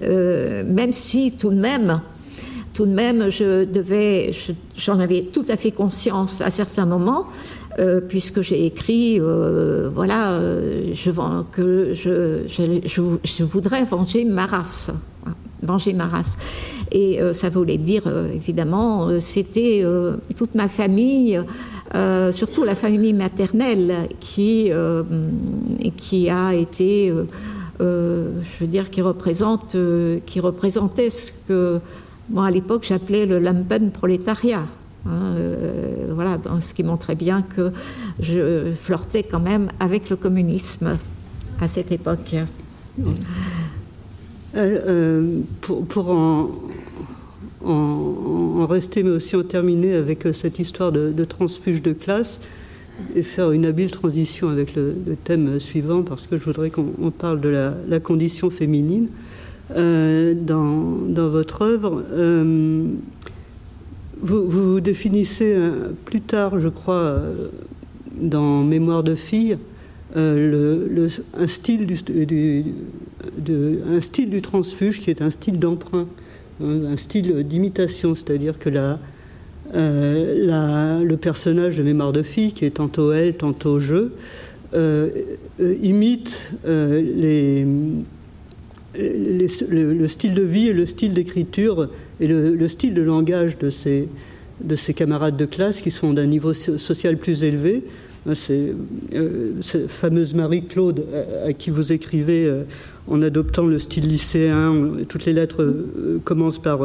même si tout de même tout de même, je devais, j'en avais tout à fait conscience à certains moments, euh, puisque j'ai écrit, euh, voilà, euh, je, que je, voudrais venger ma race, hein, venger ma race. Et ça voulait dire, évidemment, c'était toute ma famille, surtout la famille maternelle, qui, a été, je veux dire, qui qui représentait ce que moi, à l'époque, j'appelais le lumpen prolétariat. Hein, euh, voilà, ce qui montrait bien que je flirtais quand même avec le communisme à cette époque. Euh, euh, pour, en, rester, mais aussi en terminer avec cette histoire de, transfuge de classe et faire une habile transition avec le, thème suivant, parce que je voudrais qu'on parle de la condition féminine. Dans, dans, votre œuvre. Euh, vous, vous, définissez euh, plus tard, je crois, dans Mémoire de fille, le, un, style du, transfuge qui est un style d'emprunt, un style d'imitation, c'est-à-dire que la, le personnage de Mémoire de fille, qui est tantôt elle, tantôt je, imite le, style de vie et le style d'écriture et le, style de langage de ces, de camarades de classe qui sont d'un niveau social plus élevé C'est cette fameuse Marie-Claude à, qui vous écrivez en adoptant le style lycéen. Toutes les lettres commencent par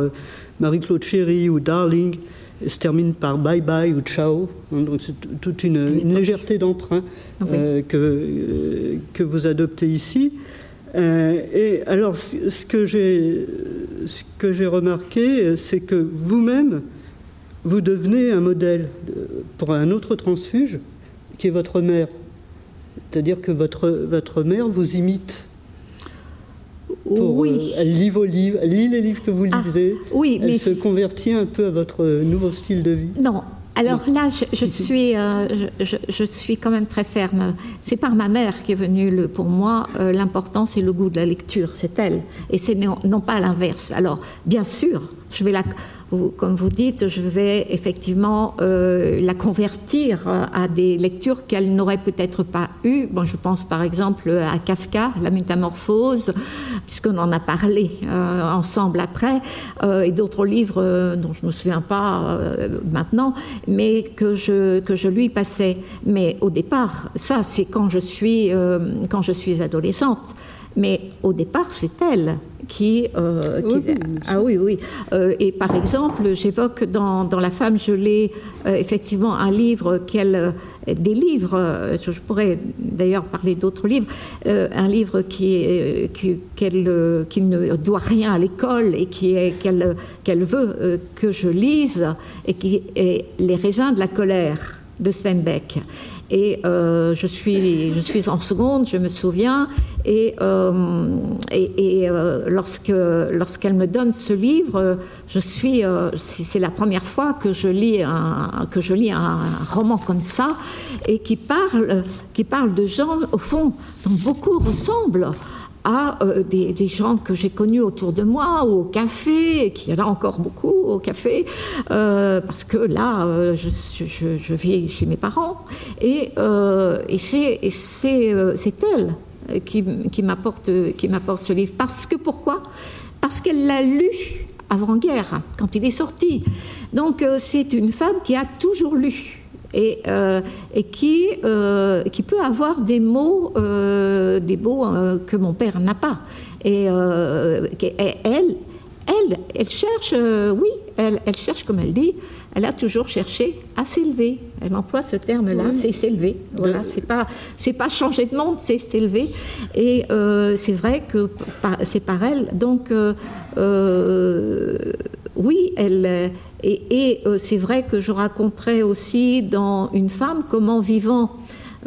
Marie-Claude Chérie ou Darling et se terminent par Bye Bye ou Ciao. Donc c'est toute une, légèreté d'emprunt que, que vous adoptez ici. Et alors, ce que j'ai ce que j'ai remarqué, c'est que vous-même, vous devenez un modèle pour un autre transfuge, qui est votre mère. C'est-à-dire que votre, votre mère vous imite. oui. Euh, elle, lit vos livres, elle lit les livres que vous ah, lisez. oui, elle se convertit un peu à votre nouveau style de vie. Non, alors là, je, suis, euh, je, suis quand même très ferme. C'est par ma mère qui est venue, le, pour moi, euh, l'important, c'est le goût de la lecture, c'est elle. Et c'est non, non, pas l'inverse. Alors, bien sûr, je vais la, comme vous dites, je vais effectivement euh, la convertir à des lectures qu'elle n'aurait peut-être pas eues. Bon, je pense par exemple à Kafka, La Métamorphose, puisqu'on en a parlé euh, ensemble après, euh, et d'autres livres dont je ne me souviens pas maintenant, mais que je, que je lui passais. Mais au départ, ça, c'est quand je suis quand je suis adolescente. Mais au départ, c'est elle qui, euh, ah oui oui. Euh, et par exemple j'évoque dans, dans, la femme je l'ai euh, effectivement un livre qu'elle des livres je pourrais d'ailleurs parler d'autres livres un livre qui qui, qu'elle qui ne doit rien à l'école et qui est qu'elle qu'elle veut que je lise et qui est les raisins de la colère de Steinbeck et euh, je, suis, je suis en seconde, je me souviens, et, euh, et, euh, lorsque, lorsqu'elle me donne ce livre, je suis, c'est, la première fois que je lis un, que je lis un roman comme ça, et qui parle, qui parle de gens, au fond, dont beaucoup ressemblent à euh, des, gens que j'ai connus autour de moi, au café, et qu'il y en a encore beaucoup au café, euh, parce que là, euh, je, vis chez mes parents, et, et c'est elle qui, qui m'apporte ce livre. Parce que pourquoi? Parce qu'elle l'a lu avant-guerre, quand il est sorti. Donc c'est une femme qui a toujours lu et, euh, et qui, euh, qui peut avoir des mots, euh, des mots que mon père n'a pas. Et, elle, elle, elle cherche, oui, elle, elle, cherche, comme elle dit, elle a toujours cherché à s'élever. Elle emploie ce terme-là, c'est s'élever. Voilà, c'est pas, c'est pas changer de monde, c'est s'élever. Et c'est vrai que c'est par elle. Donc, oui, elle et, euh, c'est vrai que je raconterai aussi dans Une femme comment vivant,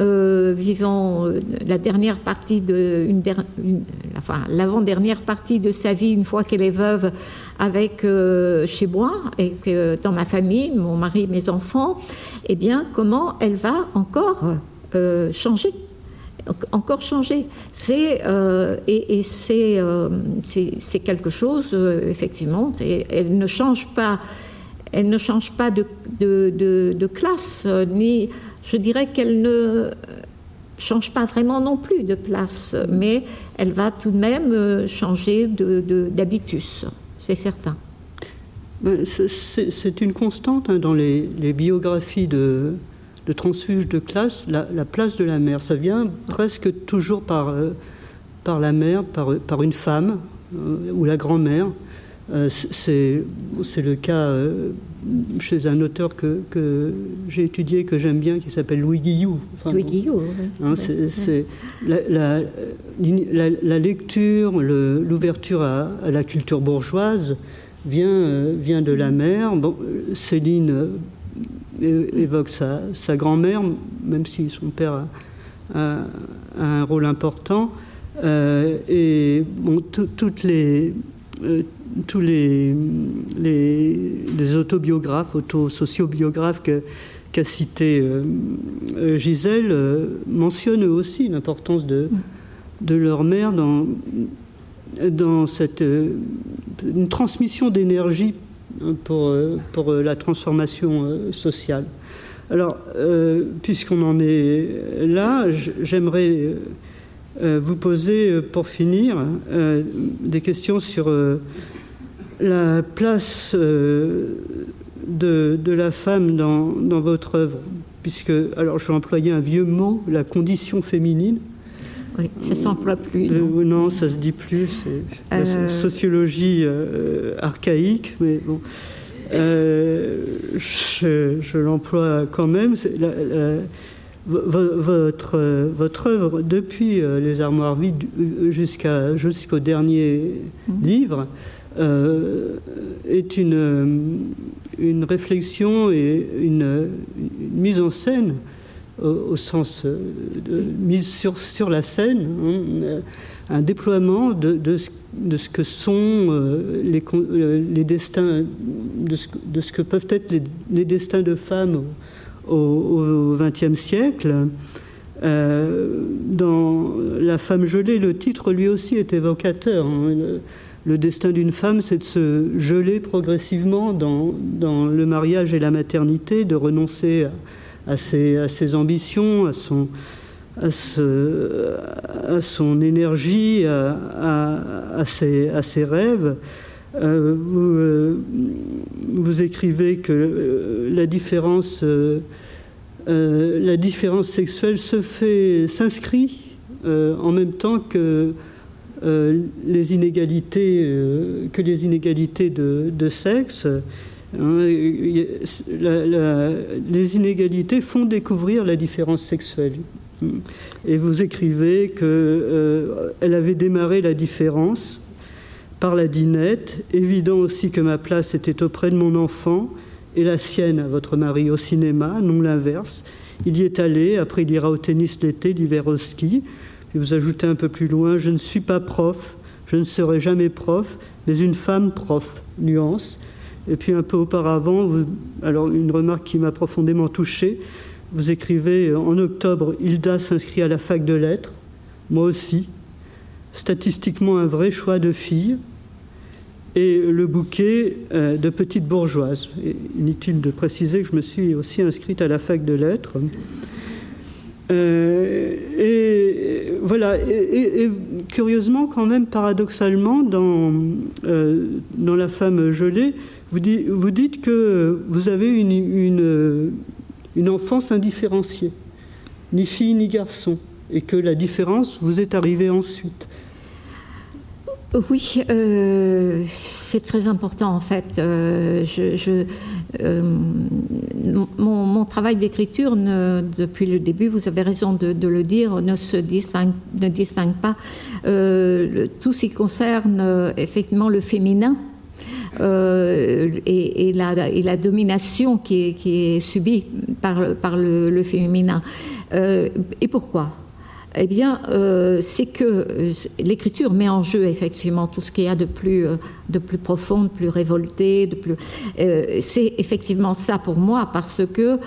euh, vivant euh, la dernière partie de, une, enfin, l'avant-dernière partie de sa vie, une fois qu'elle est veuve, avec chez moi et que dans ma famille, mon mari, mes enfants, eh bien, comment elle va encore changer encore changer. C'est et, et c'est c'est quelque chose effectivement. Et elle ne change pas elle ne change pas de, de, classe, ni je dirais qu'elle ne change pas vraiment non plus de place, mais elle va tout de même euh, changer d'habitus, c'est certain. C'est une constante hein, dans les, biographies de, de transfuges de classe, la, place de la mère. Ça vient presque toujours par, euh, par la mère, par, par une femme euh, ou la grand-mère. Euh, c'est le cas chez un auteur que, j'ai étudié, que j'aime bien, qui s'appelle Louis Guillou. Louis Guillou, hein, C'est la, la, lecture, l'ouverture à, la culture bourgeoise vient, vient de la mère. Bon, Céline évoque sa, sa grand-mère, même si son père a, un rôle important. et bon, toutes les tous les, autobiographes, autosociobiographes qu'a cité euh, euh, Gisèle euh, mentionnent aussi l'importance de, leur mère dans, cette transmission d'énergie pour, pour la transformation sociale. Alors, puisqu'on en est là, j'aimerais vous poser, pour finir, des questions sur la place euh, de, la femme dans, votre œuvre puisque, alors je vais employer un vieux mot, la condition féminine. Oui, ça s'emploie plus. Non, non ça se dit plus, c'est la sociologie archaïque, mais bon. je, je l'emploie quand même. La, votre, votre œuvre, depuis euh, Les Armoires vides euh, jusqu'à, jusqu'au dernier mhm. livre, euh, est une, une réflexion et une, mise en scène au, sens de mise sur, sur la scène, hein, un déploiement de, de, ce, que sont les, les destins, de ce, de ce, que peuvent être les, destins de femmes au XXe siècle. Euh, dans La femme gelée, le titre lui aussi est évocateur. Hein. Le, destin d'une femme, c'est de se geler progressivement dans, dans, le mariage et la maternité, de renoncer à, à ses, ambitions, à son, énergie, à, ses, rêves. Euh, vous, euh, vous, écrivez que euh, la différence, sexuelle se fait, s'inscrit en même temps que les inégalités de, sexe. Hein, les inégalités font découvrir la différence sexuelle. Et vous écrivez qu'elle avait démarré la différence par la dinette, évident aussi que ma place était auprès de mon enfant et la sienne à votre mari au cinéma, non l'inverse. Il y est allé, après il ira au tennis l'été, l'hiver au ski. Et vous ajoutez un peu plus loin, je ne suis pas prof, je ne serai jamais prof, mais une femme prof, nuance. Et puis un peu auparavant, alors une remarque qui m'a profondément touché, vous écrivez en octobre, Hilda s'inscrit à la fac de lettres, moi aussi, statistiquement un vrai choix de fille, et le bouquet euh, de petites bourgeoises. Inutile de préciser que je me suis aussi inscrite à la fac de lettres. Euh, et voilà, et, curieusement, quand même, paradoxalement, dans, euh, dans La femme gelée, vous, dites que vous avez une, une, enfance indifférenciée, ni fille ni garçon, et que la différence vous est arrivée ensuite. Oui, euh, c'est très important en fait. Euh, euh, mon, travail d'écriture, depuis le début, vous avez raison de, le dire, ne se distingue, ne distingue pas tout ce qui concerne effectivement le féminin. Et, la, et, la, domination qui est, subie par, le, féminin. et pourquoi? Eh bien, euh, c'est que euh, l'écriture met en jeu effectivement tout ce qu'il y a de plus, euh, de plus profond, de plus révolté, de plus. c'est effectivement ça pour moi parce que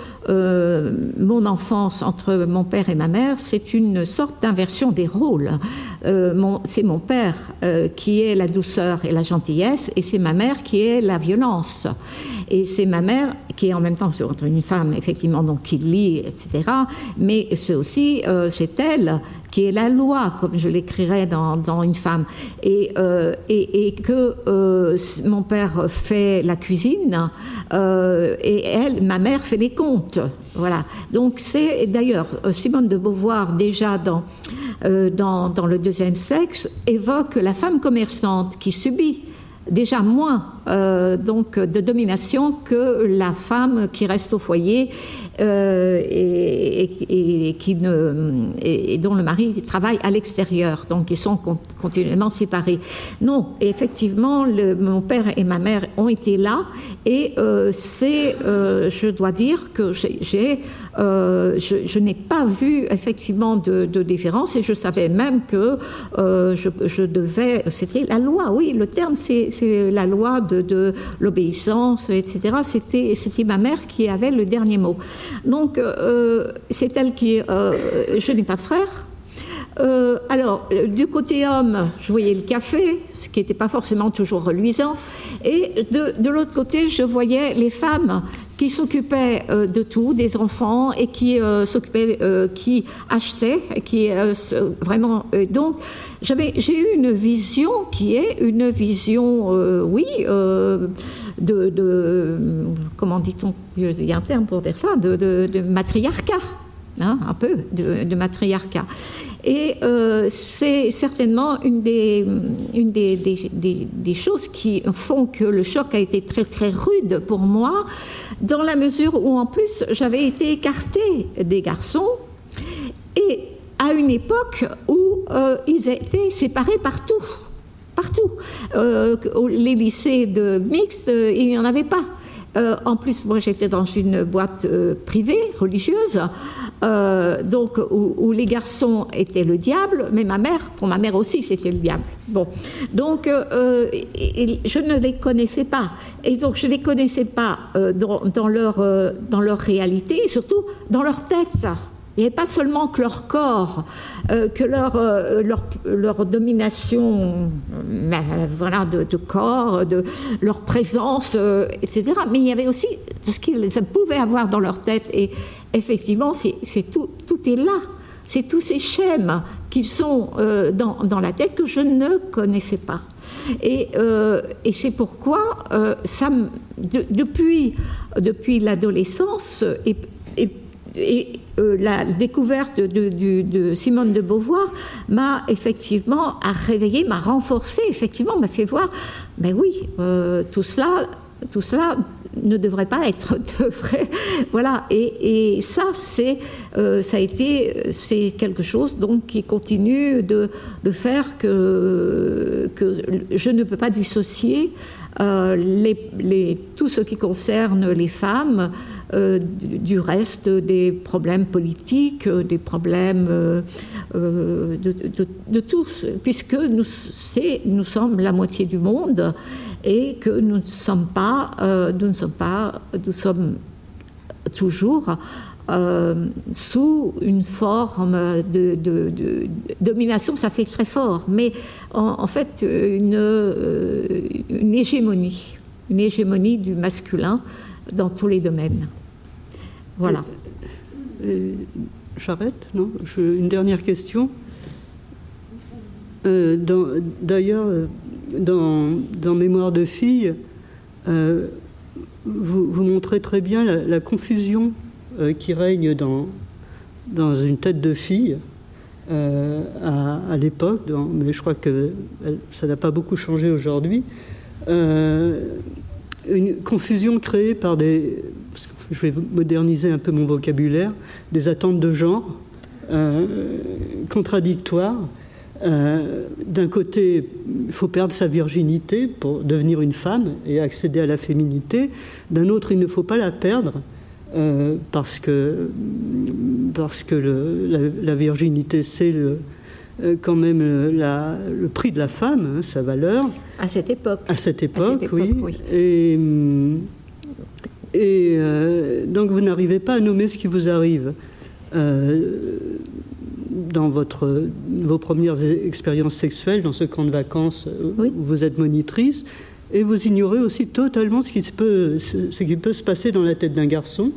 mon enfance entre mon père et ma mère, c'est une sorte d'inversion des rôles. C'est mon père qui est la douceur et la gentillesse, et c'est ma mère qui est la violence. Et c'est ma mère qui est en même temps une femme, effectivement, donc qui lit, etc. Mais c'est aussi, euh, c'est elle qui est la loi, comme je l'écrirais dans, Une femme. Et, euh, et, que euh, mon père fait la cuisine et elle, ma mère, fait les comptes. Voilà. Donc c'est d'ailleurs Simone de Beauvoir, déjà dans, dans, dans le deuxième sexe, évoque la femme commerçante qui subit déjà moins euh, donc de domination que la femme qui reste au foyer euh, et, dont le mari travaille à l'extérieur, donc ils sont continuellement séparés. Non, effectivement, mon père et ma mère ont été là, et euh, c'est, je dois dire que j'ai, je, n'ai pas vu effectivement de, de, différence, et je savais même que je, je, devais, c'était la loi, oui, le terme c'est, la loi de, de l'obéissance, etc. C'était, c'était ma mère qui avait le dernier mot. Donc, euh, c'est elle qui. Euh, je n'ai pas de frère. alors, du côté homme, je voyais le café, ce qui n'était pas forcément toujours reluisant. Et de, de l'autre côté, je voyais les femmes qui s'occupaient de tout, des enfants, et qui s'occupaient, qui achetaient, qui vraiment. donc, j'avais, j'ai eu une vision qui est une vision, oui, de, de, comment dit-on Il y a un terme pour dire ça, de, de matriarcat. Hein, un peu de, matriarcat. Et euh, c'est certainement une, des, une des, des, choses qui font que le choc a été très très rude pour moi, dans la mesure où en plus j'avais été écartée des garçons et à une époque où euh, ils étaient séparés partout. Partout. Euh, les lycées de mixte, il n'y en avait pas. Euh, en plus, moi, j'étais dans une boîte euh, privée, religieuse, euh, donc où, les garçons étaient le diable, mais ma mère, pour ma mère aussi, c'était le diable. Bon, donc je ne les connaissais pas, et donc je ne les connaissais pas dans, leur, dans leur réalité, et surtout dans leur tête. Avait pas seulement que leur corps, euh, que leur, euh, leur, leur, domination euh, voilà, de, corps, de leur présence, etc. Mais il y avait aussi ce qu'ils pouvaient avoir dans leur tête. Et effectivement, c'est tout, est là. C'est tous ces schèmes qui sont dans, la tête que je ne connaissais pas. Et, et c'est pourquoi depuis, l'adolescence et, et, et euh, la découverte de, Simone de Beauvoir m'a effectivement a réveillé, m'a renforcé, effectivement, m'a fait voir, ben oui, euh, tout cela, tout cela ne devrait pas être de vrai. voilà. Et, ça, c'est, euh, c'est quelque chose donc qui continue de, de faire que, que je ne peux pas dissocier tout ce qui concerne les femmes euh, du reste des problèmes politiques, euh, des problèmes euh, de, de, tous, puisque nous, sommes la moitié du monde et que nous ne sommes pas, nous ne sommes pas, nous sommes toujours sous une forme de, domination, ça fait très fort, mais en, fait une, hégémonie, une hégémonie du masculin dans tous les domaines. Voilà. J'arrête, non Une dernière question. Euh, d'ailleurs, euh, dans, Mémoire de fille, euh, vous, montrez très bien la, confusion qui règne dans une tête de fille à, l'époque, mais je crois que ça n'a pas beaucoup changé aujourd'hui. une confusion créée par des, je vais moderniser un peu mon vocabulaire, des attentes de genre euh, contradictoires. Euh, d'un côté, il faut perdre sa virginité pour devenir une femme et accéder à la féminité. D'un autre, il ne faut pas la perdre euh, parce que, parce que la, virginité, c'est quand même le, prix de la femme, hein, sa valeur. À cette époque. À cette époque, oui. oui. Et, hum, et euh, donc vous n'arrivez pas à nommer ce qui vous arrive. Euh, dans votre, vos premières expériences sexuelles, dans ce camp de vacances euh, où vous êtes monitrice, et vous ignorez aussi totalement ce qui peut, ce qui peut se passer dans la tête d'un garçon,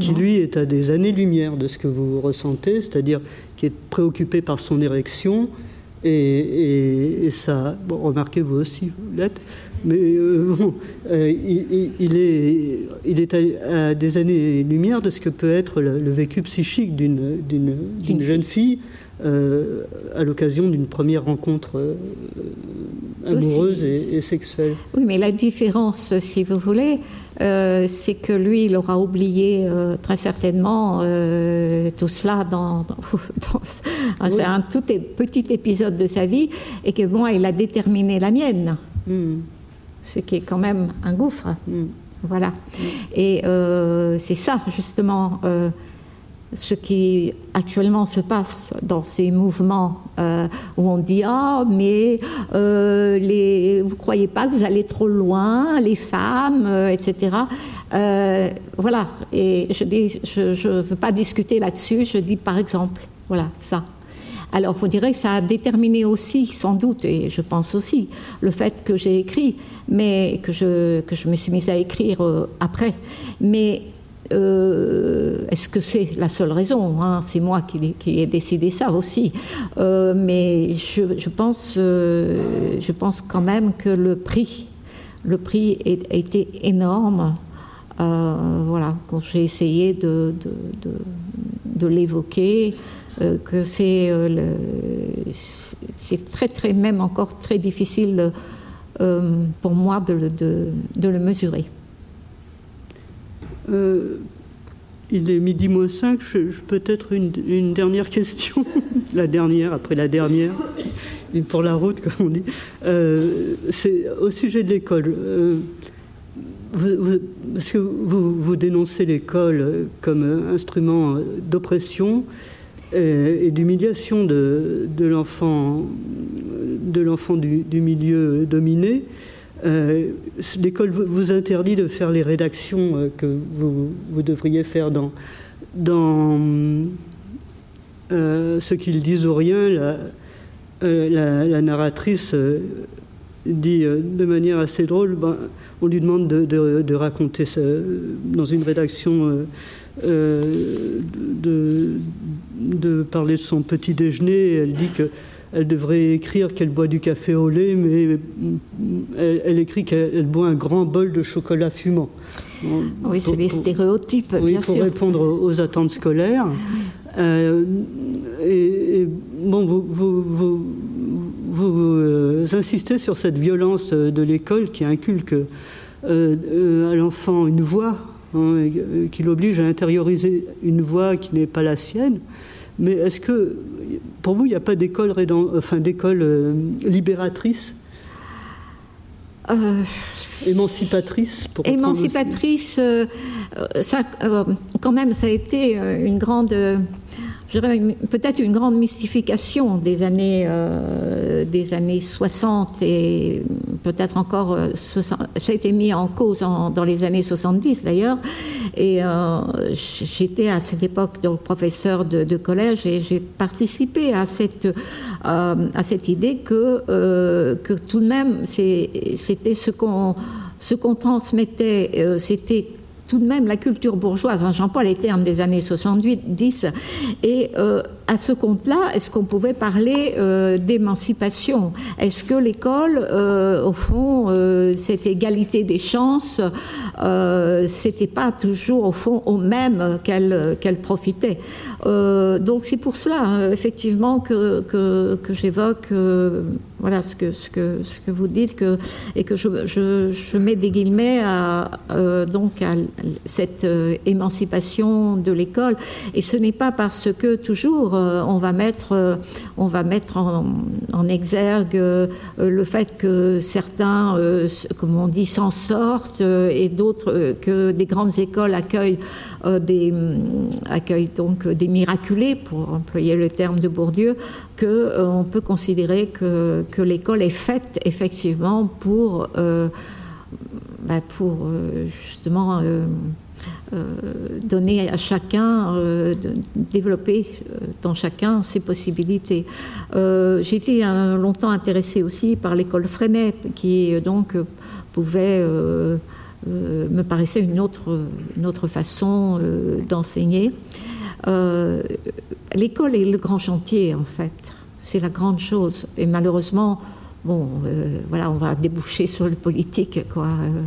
qui lui est à des années-lumière de ce que vous ressentez, c'est-à-dire qui est préoccupé par son érection, et, ça, bon, remarquez vous aussi, vous l'êtes, mais euh, bon, euh, il, est, il est à, des années-lumière de ce que peut être le, vécu psychique d'une jeune fille euh, à l'occasion d'une première rencontre amoureuse et, sexuelle. Oui, mais la différence, si vous voulez, c'est que lui, il aura oublié très certainement tout cela dans, c'est un tout petit épisode de sa vie, et que moi, il a déterminé la mienne. Hmm ce qui est quand même un gouffre. Mm. Voilà. Mm. Et euh, c'est ça, justement, euh, ce qui actuellement se passe dans ces mouvements euh, où on dit Ah, mais les, vous ne croyez pas que vous allez trop loin, les femmes, etc. voilà. Et je ne je, je veux pas discuter là-dessus, je dis par exemple, voilà, ça. Alors, vous dirait que ça a déterminé aussi, sans doute, et je pense aussi, le fait que j'ai écrit, mais que je, me suis mise à écrire euh, après. Mais euh, est-ce que c'est la seule raison hein? C'est moi qui, ai décidé ça aussi. Euh, mais je, pense, quand même que le prix, le prix a été énorme. Voilà, quand j'ai essayé de l'évoquer, euh, que c'est c'est très très même encore très difficile pour moi de, le mesurer. Euh, il est midi moins 5, peut-être une, dernière question, la dernière après la dernière, pour la route comme on dit. Euh, c'est au sujet de l'école. Euh, vous, parce que vous dénoncez l'école comme instrument d'oppression et, et d'humiliation de, l'enfant du, milieu dominé. Euh, L'école vous interdit de faire les rédactions euh, que vous, devriez faire dans, euh, ce qu'ils disent ou rien. La, euh, narratrice euh, dit euh, de manière assez drôle ben, on lui demande de, raconter dans une rédaction. De, de, parler de son petit déjeuner, elle dit que elle devrait écrire qu'elle boit du café au lait, mais elle, elle écrit qu'elle boit un grand bol de chocolat fumant. Oui, c'est les stéréotypes. Oui, bien pour sûr. répondre aux attentes scolaires. Euh, et, et, bon, vous, vous, vous, vous euh, insistez sur cette violence de l'école qui inculque euh, à l'enfant une voix, hein, qui l'oblige à intérioriser une voix qui n'est pas la sienne. Mais est-ce que pour vous, il n'y a pas d'école enfin, euh, libératrice euh, émancipatrice pour émancipatrice euh, ça euh, quand même ça a été une grande peut-être une grande mystification des années euh, des années 60 et peut-être encore euh, 60, ça a été mis en cause dans les années 70 d'ailleurs. Et euh, j'étais à cette époque donc professeur de, collège et j'ai participé à cette à cette idée que que tout de même c'était ce qu'on ce qu'on transmettait c'était tout de même la culture bourgeoise, hein, j'emploie les termes des années 70, 10, et euh, à ce compte-là, est-ce qu'on pouvait parler euh, d'émancipation? Est-ce que l'école, euh, au fond, euh, cette égalité des chances, c'était pas toujours au fond au même qu'elle qu profitait? Donc c'est pour cela, euh, effectivement, que, que, que j'évoque voilà ce que, ce, que, ce que vous dites que, et que je, je, je mets des guillemets à, donc à cette émancipation de l'école. Et ce n'est pas parce que toujours on va mettre, euh, on en, exergue euh, le fait que certains, euh, comme on dit, s'en sortent euh, et d'autres euh, que des grandes écoles accueillent euh, des accueillent donc des miraculés pour employer le terme de Bourdieu que euh, on peut considérer que, l'école est faite effectivement pour euh, bah, euh, justement euh, euh, donner à chacun, euh, développer euh, dans chacun ses possibilités. Euh, J'ai été un, longtemps intéressée aussi par l'école Freinet, qui euh, donc pouvait, euh, euh, me paraissait une autre, autre façon euh, d'enseigner. Euh, l'école est le grand chantier, en fait. C'est la grande chose. Et malheureusement, bon, euh, voilà, on va déboucher sur le politique, quoi. Euh,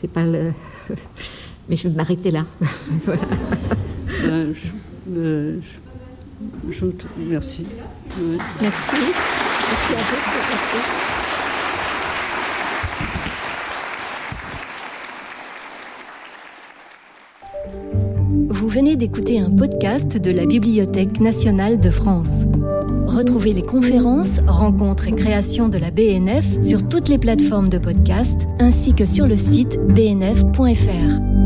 c'est pas le. Mais je vais m'arrêter là. voilà. euh, je, euh, je, je, merci. Ouais. Merci. Merci à vous. Vous venez d'écouter un podcast de la Bibliothèque nationale de France. Retrouvez les conférences, rencontres et créations de la BNF sur toutes les plateformes de podcast ainsi que sur le site bnf.fr.